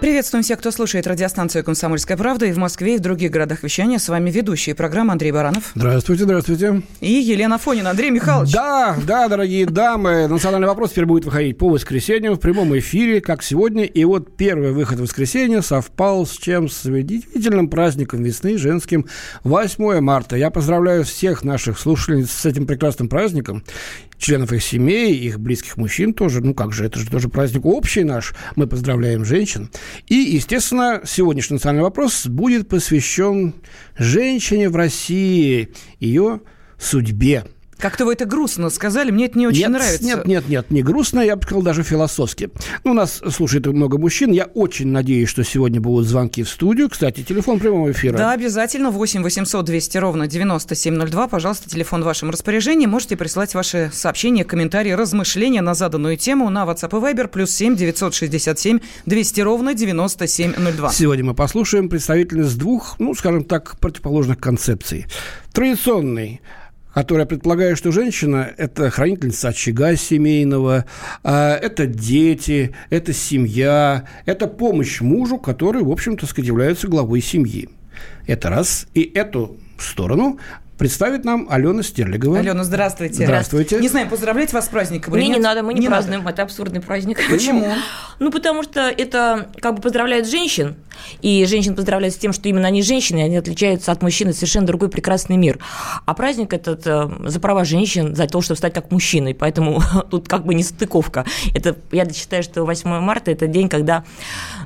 Приветствуем всех, кто слушает радиостанцию «Комсомольская правда» и в Москве, и в других городах вещания. С вами ведущие программы Андрей Баранов. Здравствуйте, здравствуйте. И Елена Фонина. Андрей Михайлович. Да, да, дорогие дамы. Национальный вопрос теперь будет выходить по воскресеньям в прямом эфире, как сегодня. И вот первый выход в воскресенье совпал с чем? С удивительным праздником весны, женским, 8 марта. Я поздравляю всех наших слушателей с этим прекрасным праздником членов их семей, их близких мужчин тоже. Ну как же, это же тоже праздник общий наш. Мы поздравляем женщин. И, естественно, сегодняшний национальный вопрос будет посвящен женщине в России, ее судьбе. Как-то вы это грустно сказали, мне это не очень нет, нравится. Нет, нет, нет, не грустно, я бы сказал даже философски. Ну, у нас слушает много мужчин, я очень надеюсь, что сегодня будут звонки в студию. Кстати, телефон прямого эфира. Да, обязательно, 8 800 200 ровно 9702, пожалуйста, телефон в вашем распоряжении. Можете прислать ваши сообщения, комментарии, размышления на заданную тему на WhatsApp и Viber, плюс 7 967 200 ровно 9702. Сегодня мы послушаем представительниц двух, ну, скажем так, противоположных концепций. Традиционный которая предполагает, что женщина – это хранительница очага семейного, а, это дети, это семья, это помощь мужу, который, в общем-то, является главой семьи. Это раз. И эту сторону представит нам Алена Стерлигова. Алена, здравствуйте. Здравствуйте. Не знаю, поздравлять вас с праздником Мне не нет? надо, мы не, Не празднуем, надо. это абсурдный праздник. Почему? Ну, потому что это как бы поздравляют женщин, и женщин поздравляют с тем, что именно они женщины, и они отличаются от мужчин, это совершенно другой прекрасный мир. А праздник этот э, за права женщин, за то, чтобы стать как мужчиной, поэтому тут как бы не стыковка. Это, я считаю, что 8 марта – это день, когда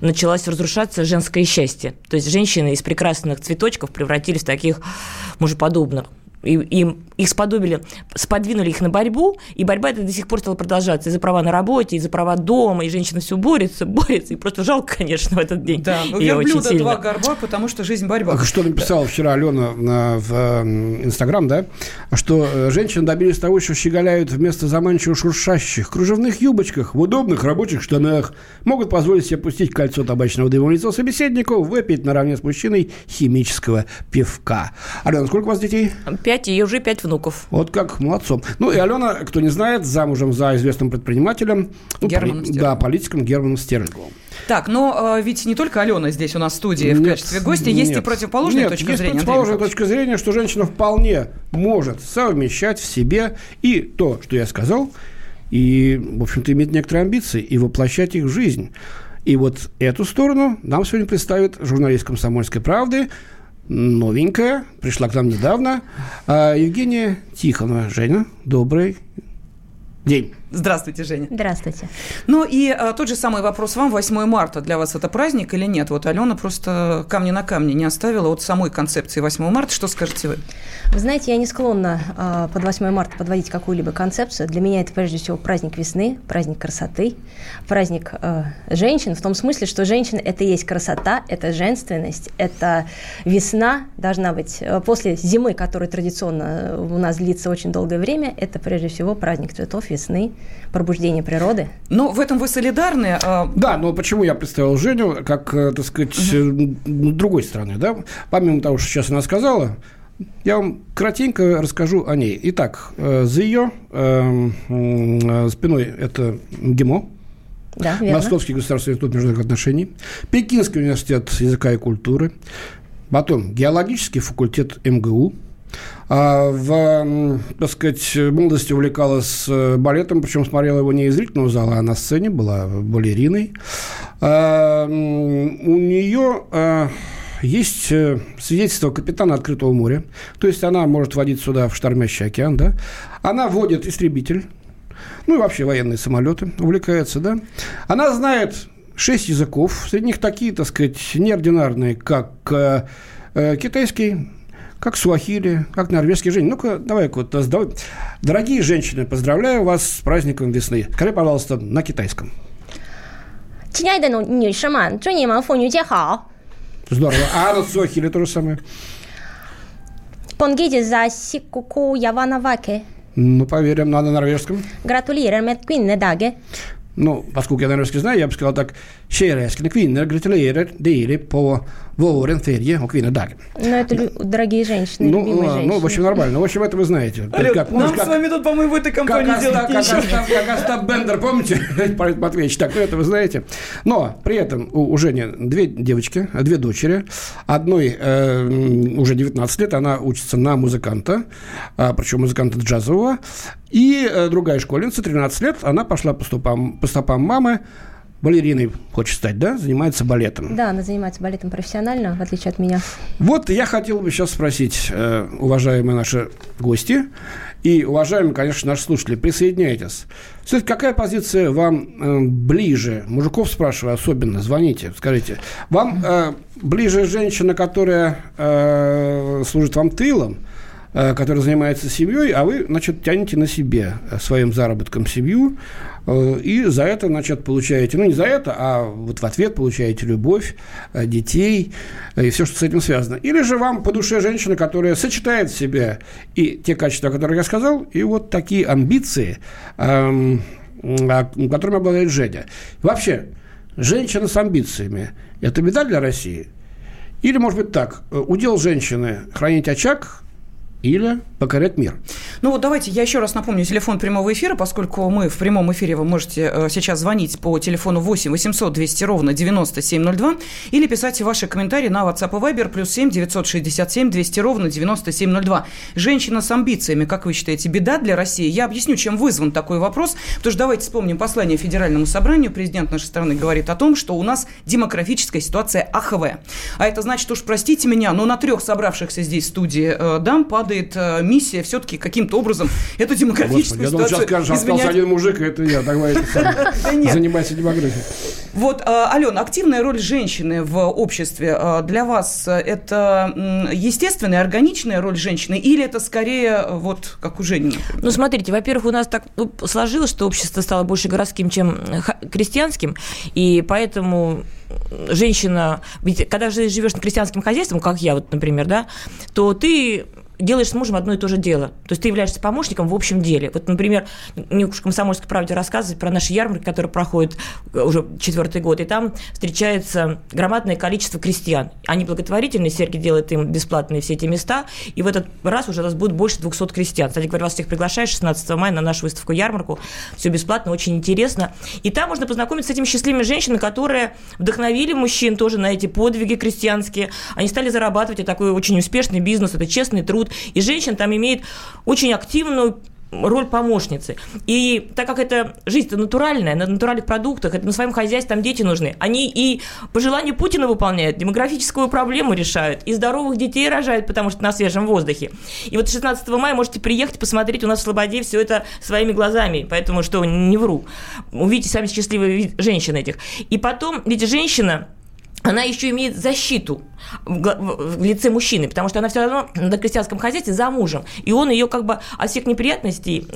началось разрушаться женское счастье. То есть женщины из прекрасных цветочков превратились в таких мужеподобных. И им их сподобили, сподвинули их на борьбу, и борьба эта до сих пор стала продолжаться. И за права на работе, и за права дома, и женщина все борется, борется, и просто жалко, конечно, в этот день. Да, ну, Её очень верблюда сильно. два горба, потому что жизнь борьба. Что написала вчера Алена на- в э, Инстаграм, да, что э, женщины добились того, что щеголяют вместо заманчиво шуршащих кружевных юбочках в удобных рабочих штанах, могут позволить себе пустить кольцо табачного дыма в лицо собеседнику, выпить наравне с мужчиной химического пивка. Алена, сколько у вас детей? Пять, и уже пять внуков. Вот как молодцом. Ну и Алена, кто не знает, замужем за известным предпринимателем, ну, Германом Стерлиговым. да, политиком Германом Стерлиговым. Так, но э, ведь не только Алена здесь у нас в студии в Нет, качестве гостя, есть и нет. противоположная Нет, точка есть зрения. Противоположная точка зрения, что женщина вполне может совмещать в себе и то, что я сказал, и, в общем-то, иметь некоторые амбиции, и воплощать их в жизнь. И вот эту сторону нам сегодня представит журналист «Комсомольской правды», новенькая, пришла к нам недавно, а, Евгения Тихонова. Женя, добрый день. Здравствуйте, Женя. Здравствуйте. Ну и э, тот же самый вопрос вам. 8 марта для вас это праздник или нет? Вот Алена просто камни на камне не оставила от самой концепции 8 марта. Что скажете вы? Вы знаете, я не склонна э, под 8 марта подводить какую-либо концепцию. Для меня это прежде всего праздник весны, праздник красоты, праздник э, женщин, в том смысле, что женщина – это и есть красота, это женственность, это весна должна быть. Э, После зимы, которая традиционно у нас длится очень долгое время, это прежде всего праздник цветов, весны, пробуждение природы. Ну, в этом вы солидарны. э, Да, но почему я представил Женю, как, э, так сказать, э, другой стороны, да? Помимо того, что сейчас она сказала, я вам кратенько расскажу о ней. Итак, э, за ее э, м, э, спиной это ГИМО, Да, верно. Московский государственный институт международных отношений, Пекинский университет языка и культуры, потом геологический факультет МГУ, а в, м, так сказать, молодости увлекалась э, балетом, причем смотрела его не из зрительного зала, а на сцене, была балериной. А, У нее а, есть э, свидетельство капитана открытого моря, то есть она может водить сюда в штормящий океан, да. Она водит истребитель, ну и вообще военные самолеты, увлекается, да. Она знает шесть языков, среди них такие, так сказать, неординарные, как э, китайский, как суахили, как норвежский. Жень, ну-ка, давай-ка вот, э, давай. Дорогие женщины, поздравляю вас с праздником весны. Скажи, пожалуйста, на китайском. 亲爱的女士们，祝你们妇女节好！ Здорово. А на суахили то же самое. Pongidi za sikuku Javana Vake. Ну, поверим, надо на норвежском. Gratulerar med kvinnedagen. ну, поскольку я, наверное, знаю, я бы сказал так, Kärleken kvinnor gratulerar Diri по våren, ferie och kvinnodagen. Ну, это дорогие женщины, Ну, любимые женщины. ну, в общем, нормально. В общем, это вы знаете. Алён, Как- нам помнишь, с вами тут, по-моему, в этой как компании делать Остап, как. Остап, как Остап Бендер, помните? Парень Матвеевич, так, ну это вы знаете. Но при этом у, у Жени две девочки, две дочери. Одной э, уже 19 лет, она учится на музыканта, а, причем музыканта джазового. И э, другая школьница, 13 лет, она пошла по стопам, по стопам мамы, балериной хочет стать, да? Занимается балетом. Да, она занимается балетом профессионально, в отличие от меня. Вот я хотел бы сейчас спросить, э, уважаемые наши гости и уважаемые, конечно, наши слушатели, присоединяйтесь. Кстати, какая позиция вам э, ближе? Мужиков спрашиваю особенно, звоните, скажите. Вам э, ближе женщина, которая служит вам тылом, которая занимается семьей, а вы, значит, тянете на себе своим заработком семью, и за это, значит, получаете, ну, не за это, а вот в ответ получаете любовь, э, детей э, и все, что с этим связано. Или же вам по душе женщина, которая сочетает в себе и те качества, о которых я сказал, и вот такие амбиции, эм, которыми обладает Женя. Вообще, женщина с амбициями – это беда для России? Или, может быть, так, э, удел женщины – хранить очаг или покорять мир? Ну вот давайте я еще раз напомню телефон прямого эфира, поскольку мы в прямом эфире, вы можете э, сейчас звонить по телефону 8 800 200 ровно 9702 или писать ваши комментарии на WhatsApp и Viber плюс 7 967 200 ровно 9702. Женщина с амбициями, как вы считаете, беда для России? Я объясню, чем вызван такой вопрос, потому что давайте вспомним послание Федеральному собранию. Президент нашей страны говорит о том, что у нас демографическая ситуация АХВ. А это значит, уж простите меня, но на трех собравшихся здесь студии э, дам падает э, миссия все-таки каким-то образом эту демографическую я думал, сейчас ситуацию скажешь, остался изменять. один мужик, и это я. Давай. Занимайся демографией. Вот, э, Алена, активная роль женщины в обществе э, для вас это естественная, органичная роль женщины или это скорее вот как у Жени? Ну, смотрите, во-первых, у нас так ну, сложилось, что общество стало больше городским, чем крестьянским, и поэтому женщина... Ведь когда же живешь на крестьянским хозяйством, как я, вот, например, да, то ты делаешь с мужем одно и то же дело. То есть ты являешься помощником в общем деле. Вот, например, мне уж «Комсомольской правде» рассказывать про наши ярмарки, которые проходят уже четвертый год, и там встречается громадное количество крестьян. Они благотворительные, Сергей делает им бесплатные все эти места, и в этот раз уже у нас будет больше 200 крестьян. Кстати говоря, вас всех приглашаю 16 мая на нашу выставку-ярмарку. Все бесплатно, очень интересно. И там можно познакомиться с этими счастливыми женщинами, которые вдохновили мужчин тоже на эти подвиги крестьянские. Они стали зарабатывать, и такой очень успешный бизнес, это честный труд. И женщина там имеет очень активную роль помощницы. И так как это жизнь-то натуральная, на натуральных продуктах, это на своем хозяйстве, там дети нужны, они и по желанию Путина выполняют, демографическую проблему решают, и здоровых детей рожают, потому что на свежем воздухе. И вот 16 мая можете приехать, посмотреть у нас в Слободе все это своими глазами, поэтому что, не вру. Увидите сами счастливые женщины этих. И потом, ведь женщина, она еще имеет защиту в, лице мужчины, потому что она все равно на крестьянском хозяйстве за мужем, и он ее как бы от всех неприятностей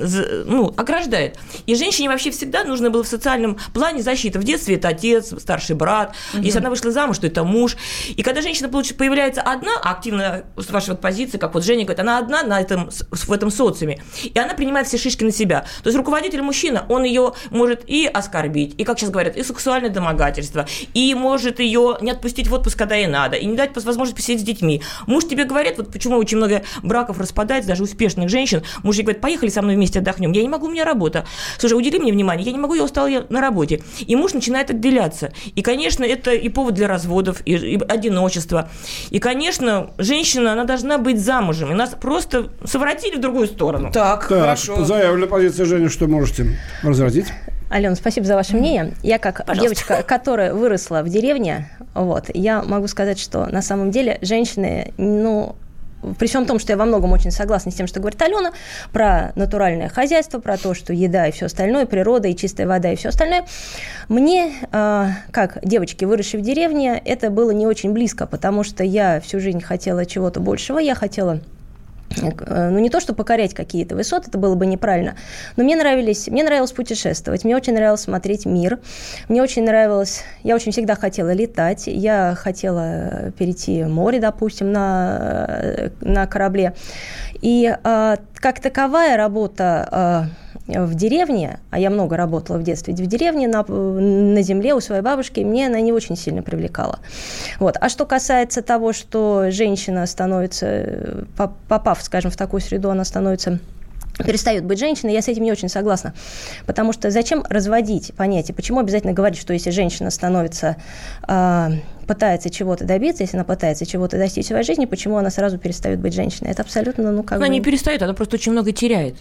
ну, ограждает. И женщине вообще всегда нужно было в социальном плане защита. В детстве это отец, старший брат, если она вышла замуж, то это муж. И когда женщина получ- появляется одна, активно с вашей вот позиции, как вот Женя говорит, она одна на этом, в этом социуме, и она принимает все шишки на себя. То есть руководитель мужчина, он ее может и оскорбить, и, как сейчас говорят, и сексуальное домогательство, и может ее не отпустить в отпуск, когда ей надо, и не дать возможность посидеть с детьми. Муж тебе говорит, вот почему очень много браков распадается, даже успешных женщин, муж ей говорит, поехали со мной вместе отдохнем. Я не могу, у меня работа. Слушай, удели мне внимание, я не могу, я устала я на работе. И муж начинает отделяться. И, конечно, это и повод для разводов, и, и одиночества. И, конечно, женщина, она должна быть замужем. И нас просто совратили в другую сторону. Так, Так, хорошо. заявлена позиция Жени, что можете возразить? Алена, спасибо за ваше мнение. Я как Пожалуйста. девочка, которая выросла в деревне, вот, я могу сказать, что на самом деле женщины, ну, при всем том, что я во многом очень согласна с тем, что говорит Алена, про натуральное хозяйство, про то, что еда и все остальное, природа и чистая вода и все остальное, мне, э, как девочке, выросшей в деревне, это было не очень близко, потому что я всю жизнь хотела чего-то большего, я хотела ну не то, что покорять какие-то высоты, это было бы неправильно, но мне нравились, мне нравилось путешествовать, мне очень нравилось смотреть мир, мне очень нравилось, я очень всегда хотела летать, я хотела перейти море, допустим, на, э, на корабле, и э, как таковая работа э, в деревне, а я много работала в детстве в деревне, на, на земле у своей бабушки, мне она не очень сильно привлекала. Вот. А что касается того, что женщина становится, попав, скажем, в такую среду, она становится перестает быть женщиной, я с этим не очень согласна. Потому что зачем разводить понятие? Почему обязательно говорить, что если женщина становится, э, пытается чего-то добиться, если она пытается чего-то достичь в своей жизни, почему она сразу перестает быть женщиной? Это абсолютно, ну, как Она бы... не перестает, она просто очень много теряет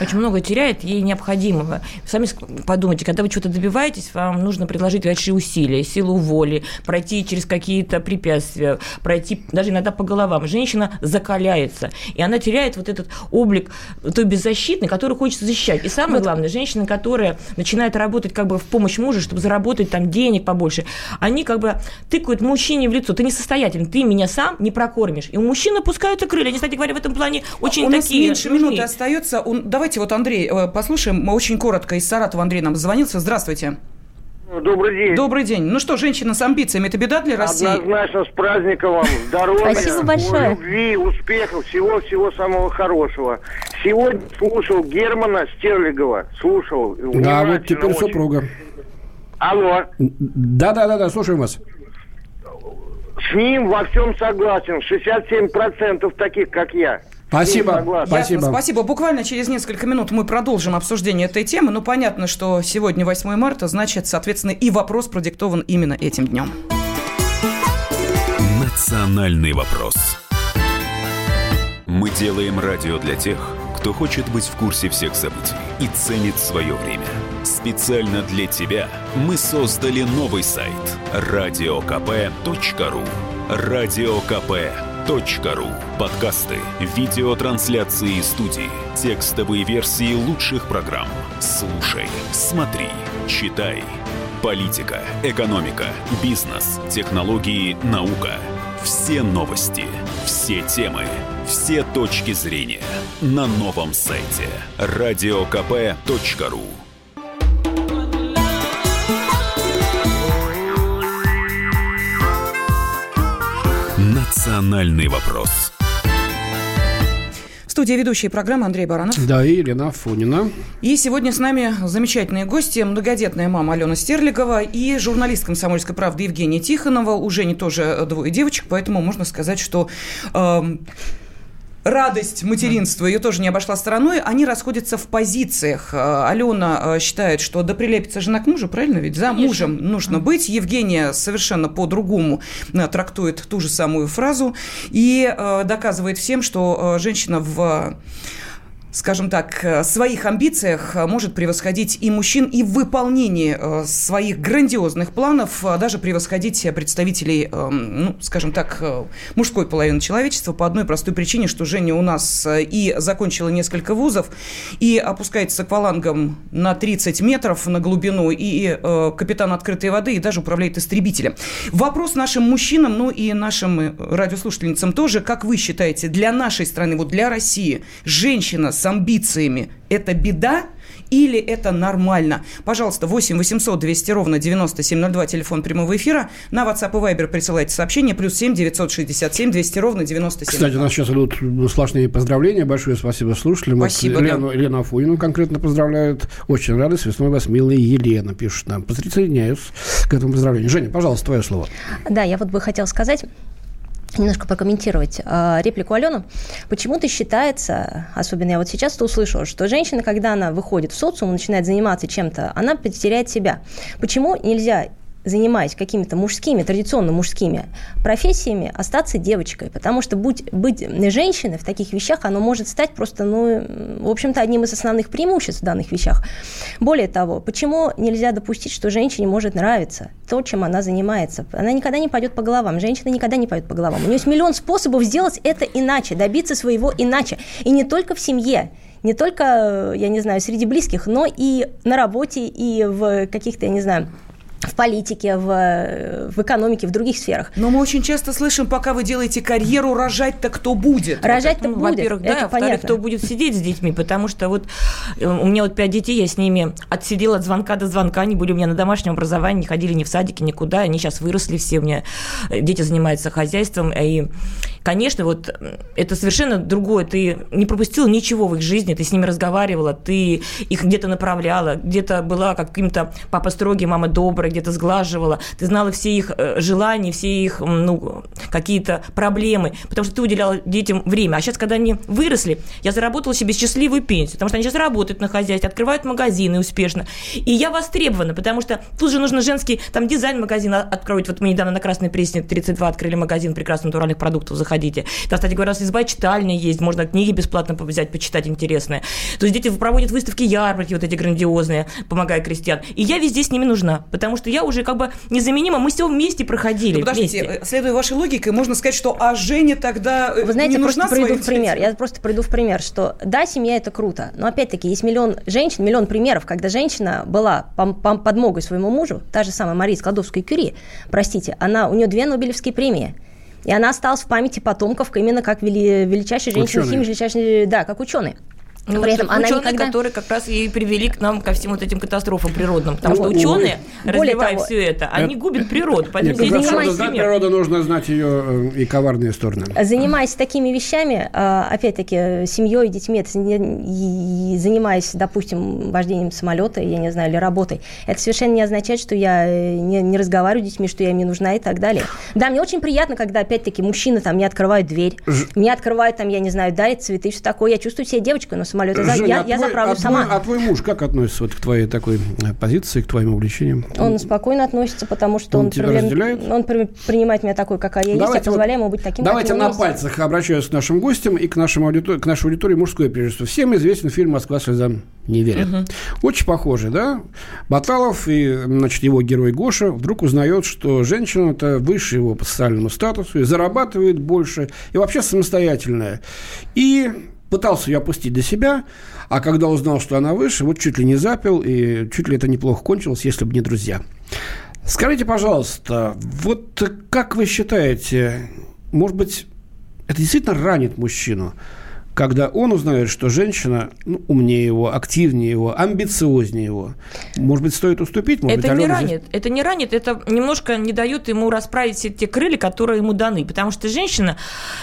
очень много теряет, ей необходимо. Сами подумайте, когда вы чего-то добиваетесь, вам нужно предложить большие усилия, силу воли, пройти через какие-то препятствия, пройти даже иногда по головам. Женщина закаляется, и она теряет вот этот облик той беззащитной, которую хочется защищать. И самое главное, женщина, которая начинает работать как бы в помощь мужу, чтобы заработать там денег побольше, они как бы тыкают мужчине в лицо. Ты несостоятельный, ты меня сам не прокормишь. И у мужчин опускаются крылья. Они, кстати говоря, в этом плане очень у такие... У нас меньше нужны. минуты остается. Давайте Давайте вот, Андрей, э, послушаем. Мы очень коротко из Саратова Андрей нам звонился. Здравствуйте. Добрый день. Добрый день. Ну что, женщина с амбициями, это беда для России? Однозначно, с праздником вам. Здоровья, Спасибо большое. любви, успехов, всего-всего самого хорошего. Сегодня слушал Германа Стерлигова. Слушал. Да, вот теперь очень. супруга. Алло. Да-да-да, слушаем вас. С ним во всем согласен. 67% таких, как я. Спасибо. Спасибо. Спасибо. Буквально через несколько минут мы продолжим обсуждение этой темы. Но понятно, что сегодня 8 марта, значит, соответственно, и вопрос продиктован именно этим днем. Национальный вопрос. Мы делаем радио для тех, кто хочет быть в курсе всех событий и ценит свое время. Специально для тебя мы создали новый сайт – радиокп.ру. Радиокп.ру Ру. Подкасты, видеотрансляции студии, текстовые версии лучших программ. Слушай, смотри, читай. Политика, экономика, бизнес, технологии, наука. Все новости, все темы, все точки зрения на новом сайте радиокп.ру. Национальный вопрос. Студия ведущей программы Андрей Баранов. Да, и Елена Фонина. И сегодня с нами замечательные гости. Многодетная мама Алена Стерлигова и журналист комсомольской правды Евгения Тихонова. Уже не тоже двое девочек, поэтому можно сказать, что... Э, радость материнства ее тоже не обошла стороной, они расходятся в позициях. Э, Алена э, считает, что да прилепится жена к мужу, правильно ведь? За Конечно. мужем нужно быть. Евгения совершенно по-другому э, трактует ту же самую фразу и доказывает всем, что женщина в скажем так, э, своих амбициях э, может превосходить и мужчин, и в выполнении э, своих грандиозных планов даже превосходить представителей, ну, скажем так, мужской половины человечества по одной простой причине, что Женя у нас и закончила несколько вузов, и опускается с аквалангом на 30 метров на глубину, и капитан открытой воды, и даже управляет истребителем. Вопрос нашим мужчинам, ну и нашим радиослушательницам тоже, как вы считаете, для нашей страны, вот для России, женщина с амбициями – это беда или это нормально? Пожалуйста, 8 800 200 ровно 9702, телефон прямого эфира. На WhatsApp и Viber присылайте сообщение, плюс 7 967 200 ровно 9702. Кстати, у нас сейчас идут сплошные поздравления. Большое спасибо слушателям. Спасибо, вот Лену, да. Лену Афуину конкретно поздравляют. Очень рады. С весной вас, милая Елена, пишет нам. Присоединяюсь к этому поздравлению. Женя, пожалуйста, твое слово. Да, я вот бы хотела сказать, немножко прокомментировать э, реплику Алены. Почему-то считается, особенно я вот сейчас это услышала, что женщина, когда она выходит в социум, начинает заниматься чем-то, она потеряет себя. Почему нельзя занимаясь какими-то мужскими, традиционно мужскими профессиями, остаться девочкой. Потому что будь, быть женщиной в таких вещах, оно может стать просто, ну, в общем-то, одним из основных преимуществ в данных вещах. Более того, почему нельзя допустить, что женщине может нравиться то, чем она занимается? Она никогда не пойдет по головам. Женщина никогда не пойдет по головам. У нее есть миллион способов сделать это иначе, добиться своего иначе. И не только в семье не только, я не знаю, среди близких, но и на работе, и в каких-то, я не знаю, в политике, в, в экономике, в других сферах. Но мы очень часто слышим, пока вы делаете карьеру, рожать-то кто будет? Рожать-то ну, будет, Во-первых, да, это во-вторых, кто будет сидеть с детьми, потому что вот э, у меня вот пять детей, я с ними отсидела от звонка до звонка, они были у меня на домашнем образовании, не ходили ни в садике, никуда, они сейчас выросли все, у меня дети занимаются хозяйством, и конечно, вот это совершенно другое. Ты не пропустила ничего в их жизни, ты с ними разговаривала, ты их где-то направляла, где-то была каким-то папа строгий, мама добрая, где-то сглаживала, ты знала все их э, желания, все их ну, какие-то проблемы, потому что ты уделяла детям время. А сейчас, когда они выросли, я заработала себе счастливую пенсию, потому что они сейчас работают на хозяйстве, открывают магазины успешно. И я востребована, потому что тут же нужно женский там дизайн-магазин откроить. Вот мы недавно на Красной Пресне 32 открыли магазин прекрасных натуральных продуктов, заходите. Там, кстати говоря, изба читальня есть, можно книги бесплатно взять, почитать интересные. То есть дети проводят выставки, ярмарки вот эти грандиозные, помогая крестьян. И я везде с ними нужна, потому что я уже как бы незаменима, мы все вместе проходили. Ну, подождите, вместе. следуя вашей логике, можно сказать, что а Жене тогда Вы знаете, не я просто приведу в пример. Я просто приведу в пример, что да, семья это круто, но опять-таки есть миллион женщин, миллион примеров, когда женщина была подмогой своему мужу, та же самая Мария Складовская-Кюри, простите, она, у нее две Нобелевские премии. И она осталась в памяти потомков именно как вели, величайшая женщина, химия, величайшая, да, как ученый. Ну, При этом ученые, никогда... которые как раз и привели к нам ко всем вот этим катастрофам природным. Потому что ученые, развивая того, все это, они губят природу. Поэтому Нет, знать природу, нужно знать ее э, и коварные стороны. Занимаясь такими вещами, э, опять-таки, семьей, детьми, это занимаясь, допустим, вождением самолета, я не знаю, или работой, это совершенно не означает, что я э, не, не разговариваю с детьми, что я им не нужна и так далее. Да, мне очень приятно, когда, опять-таки, мужчины там не открывают дверь, не открывают там, я не знаю, дарят цветы, что такое. Я чувствую себя девочкой, но самолета. Женя, я, а я твой, заправлю а сама. Твой, а твой муж как относится вот к твоей такой э, позиции, к твоим увлечениям? Он спокойно относится, потому что он, он, тебя разделяет? он принимает меня такой, какая я давайте есть, я позволяю вот, ему быть таким, Давайте на есть. пальцах обращаюсь к нашим гостям и к, нашему аудитор... к нашей аудитории мужской, прежде всего. Всем известен фильм «Москва слезам не верит». Угу. Очень похожий, да? Баталов и, значит, его герой Гоша вдруг узнает, что женщина – это выше его по социальному статусу и зарабатывает больше, и вообще самостоятельная. И пытался ее опустить до себя, а когда узнал, что она выше, вот чуть ли не запил, и чуть ли это неплохо кончилось, если бы не друзья. Скажите, пожалуйста, вот как вы считаете, может быть, это действительно ранит мужчину? Когда он узнает, что женщина ну, умнее его, активнее его, амбициознее его. Может быть, стоит уступить? Может это быть, не ранит. Здесь... Это не ранит, это немножко не дает ему расправить все те крылья, которые ему даны. Потому что женщина...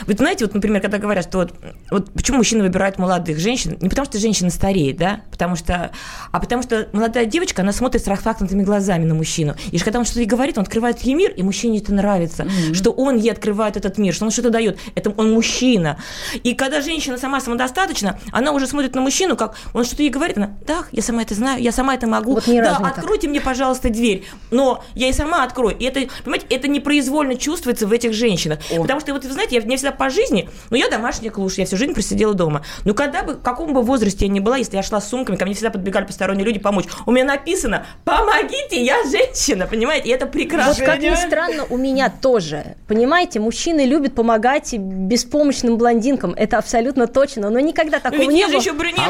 Вы знаете, вот, например, когда говорят, что вот, вот почему мужчины выбирают молодых женщин? Не потому что женщина стареет, да? Потому что... А потому что молодая девочка, она смотрит с распахнутыми глазами на мужчину. И когда он что-то ей говорит, он открывает ей мир, и мужчине это нравится. Mm-hmm. Что он ей открывает этот мир, что он что-то дает. Это он мужчина. И когда женщина сама самодостаточна, она уже смотрит на мужчину, как он что-то ей говорит, она, да, я сама это знаю, я сама это могу. Вот да, откройте так. мне, пожалуйста, дверь. Но я и сама открою. И это, понимаете, это непроизвольно чувствуется в этих женщинах. О. Потому что, вот, вы знаете, я, мне всегда по жизни, ну, я домашняя клуш, я всю жизнь просидела дома. Но когда бы, в каком бы возрасте я ни была, если я шла с сумками, ко мне всегда подбегали посторонние люди помочь. У меня написано, помогите, я женщина, понимаете? И это прекрасно. Вот как ни странно, у меня тоже. Понимаете, мужчины любят помогать беспомощным блондинкам. Это абсолютно точно. Но никогда такого Ведь не было. еще а.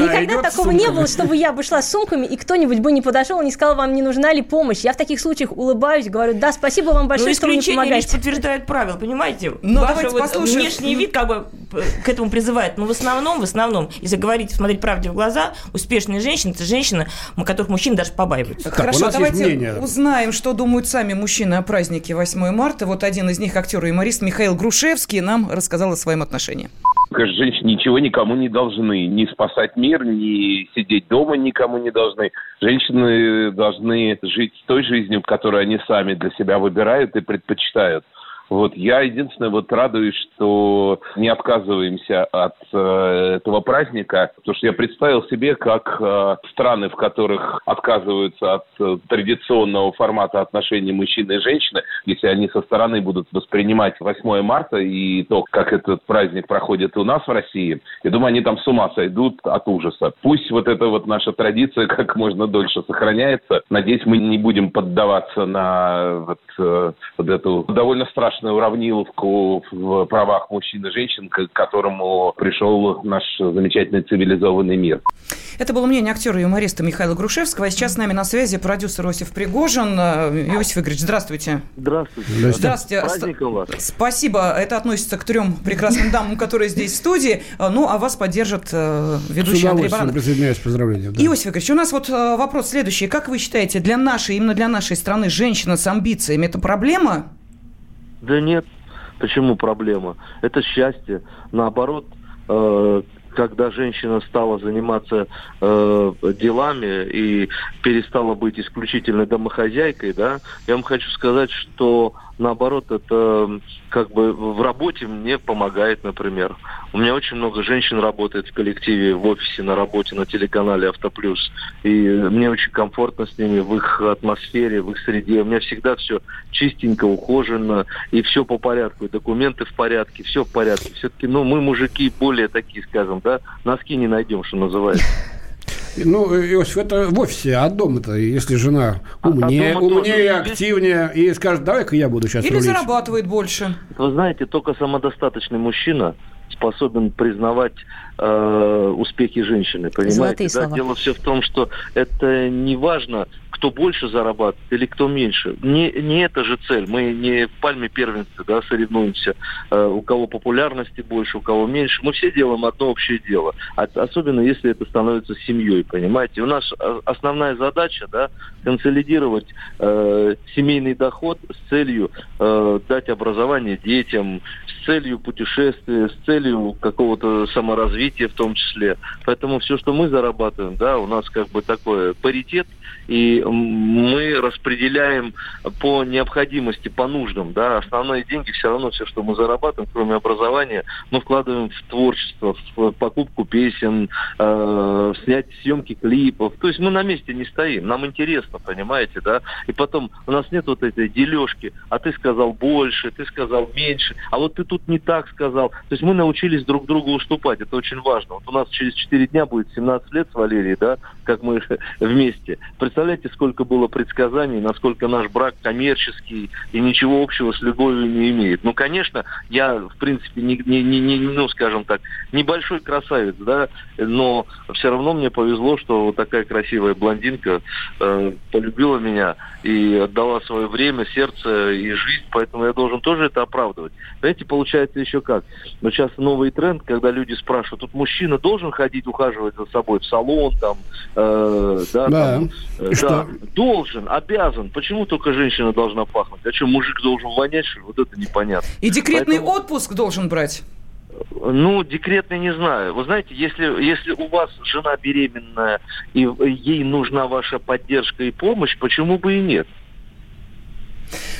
Никогда такого не было, чтобы я бы шла с сумками, и кто-нибудь бы не подошел и не сказал, вам не нужна ли помощь. Я в таких случаях улыбаюсь, говорю, да, спасибо вам большое, что вы мне помогаете. лишь подтверждает правила, понимаете? Но Ваш вот внешний вид как бы к этому призывает. Но в основном, в основном, если говорить, смотреть правде в глаза, успешные женщины – это женщины, которых мужчины даже побаиваются. Хорошо, давайте узнаем, что думают сами мужчины о празднике 8 марта. Вот один из них, актер и юморист Михаил Грушевский, нам рассказал о своем отношении. Женщины ничего никому не должны. Ни спасать мир, ни сидеть дома никому не должны. Женщины должны жить той жизнью, которую они сами для себя выбирают и предпочитают. Вот я единственное вот радуюсь, что не отказываемся от э, этого праздника, потому что я представил себе, как э, страны, в которых отказываются от э, традиционного формата отношений мужчины и женщины, если они со стороны будут воспринимать 8 марта и то, как этот праздник проходит у нас в России, я думаю, они там с ума сойдут от ужаса. Пусть вот эта вот наша традиция как можно дольше сохраняется. Надеюсь, мы не будем поддаваться на вот, э, вот эту довольно страшную страшную уравниловку в правах мужчин и женщин, к которому пришел наш замечательный цивилизованный мир. Это было мнение актера и юмориста Михаила Грушевского. А сейчас с нами на связи продюсер Иосиф Пригожин. Иосиф Игоревич, здравствуйте. Здравствуйте. Здравствуйте. Праздником вас. Спасибо. Это относится к трем прекрасным дамам, которые здесь в студии. Ну, а вас поддержит э, ведущий Андрей Баранов. присоединяюсь, поздравления. Да. Иосиф Игоревич, у нас вот э, вопрос следующий. Как вы считаете, для нашей, именно для нашей страны женщина с амбициями – это проблема? Да нет. Почему проблема? Это счастье. Наоборот, э, когда женщина стала заниматься э, делами и перестала быть исключительной домохозяйкой, да, я вам хочу сказать, что наоборот, это как бы в работе мне помогает, например. У меня очень много женщин работает в коллективе, в офисе, на работе, на телеканале Автоплюс. И мне очень комфортно с ними, в их атмосфере, в их среде. У меня всегда все чистенько, ухожено, и все по порядку. И документы в порядке, все в порядке. Все-таки, ну, мы мужики более такие, скажем, да, носки не найдем, что называется. Ну, Иосиф, это в офисе, а дома-то, если жена умнее, а умнее, активнее, и скажет, давай-ка я буду сейчас Или рулить. зарабатывает больше. Вы знаете, только самодостаточный мужчина способен признавать э, успехи женщины, понимаете? Да? Дело все в том, что это не важно, кто больше зарабатывает или кто меньше. Не, не это же цель. Мы не в пальме первенства да, соревнуемся, э, у кого популярности больше, у кого меньше. Мы все делаем одно общее дело. Особенно если это становится семьей, понимаете. У нас основная задача да, консолидировать э, семейный доход с целью э, дать образование детям, с целью путешествия, с целью какого-то саморазвития в том числе. Поэтому все, что мы зарабатываем, да, у нас как бы такой паритет – и мы распределяем по необходимости, по нуждам. Да? Основные деньги все равно, все, что мы зарабатываем, кроме образования, мы вкладываем в творчество, в покупку песен, э, в снять съемки клипов. То есть мы на месте не стоим, нам интересно, понимаете, да? И потом у нас нет вот этой дележки, а ты сказал больше, ты сказал меньше, а вот ты тут не так сказал. То есть мы научились друг другу уступать, это очень важно. Вот у нас через 4 дня будет 17 лет с Валерией, да, как мы вместе представляете, сколько было предсказаний, насколько наш брак коммерческий и ничего общего с любовью не имеет. Ну, конечно, я, в принципе, не, не, не, не ну, скажем так, небольшой красавец, да, но все равно мне повезло, что вот такая красивая блондинка э, полюбила меня и отдала свое время, сердце и жизнь, поэтому я должен тоже это оправдывать. Знаете, получается еще как? Но сейчас новый тренд, когда люди спрашивают, тут мужчина должен ходить ухаживать за собой в салон, там, э, да, да. Там, э, что? да, должен, обязан. Почему только женщина должна пахнуть? А что, мужик должен вонять, что Вот это непонятно. И декретный Поэтому... отпуск должен брать? Ну, декретный не знаю. Вы знаете, если, если у вас жена беременная и ей нужна ваша поддержка и помощь, почему бы и нет?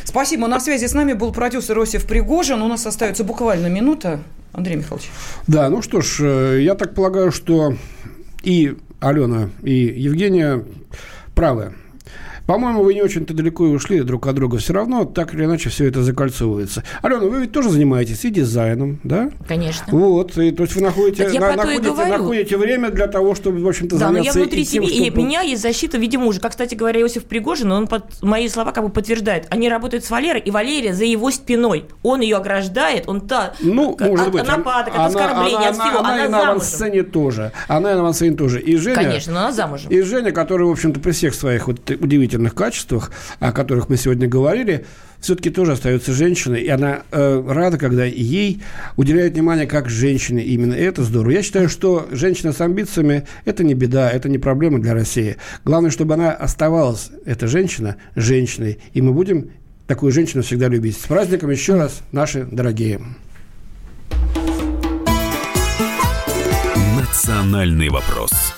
Спасибо. На связи с нами был продюсер Осип Пригожин. У нас остается буквально минута. Андрей Михайлович. Да, ну что ж, э, я так полагаю, что и Алена, и Евгения правы. По-моему, вы не очень-то далеко и ушли друг от друга. Все равно так или иначе все это закольцовывается. Алена, вы ведь тоже занимаетесь и дизайном, да? Конечно. Вот, и, то есть вы находите, на, находите, находите время для того, чтобы, в общем-то, да, заняться но я внутри тем, себя, чтобы... и меня есть защита в виде мужа. Как, кстати говоря, Иосиф Пригожин, он под мои слова как бы подтверждает. Они работают с Валерой, и Валерия за его спиной. Он ее ограждает, он та... Ну, может от, быть. От нападок, от оскорбления, она, от всего. Она, она, она на авансцене тоже. Она на авансцене тоже. И Женя... Конечно, но она замужем. И Женя, который, в общем-то, при всех своих вот удивительных качествах, о которых мы сегодня говорили, все-таки тоже остается женщиной, и она э, рада, когда ей уделяют внимание как женщине. Именно это здорово. Я считаю, что женщина с амбициями – это не беда, это не проблема для России. Главное, чтобы она оставалась, эта женщина, женщиной, и мы будем такую женщину всегда любить. С праздником еще раз, наши дорогие. Национальный вопрос.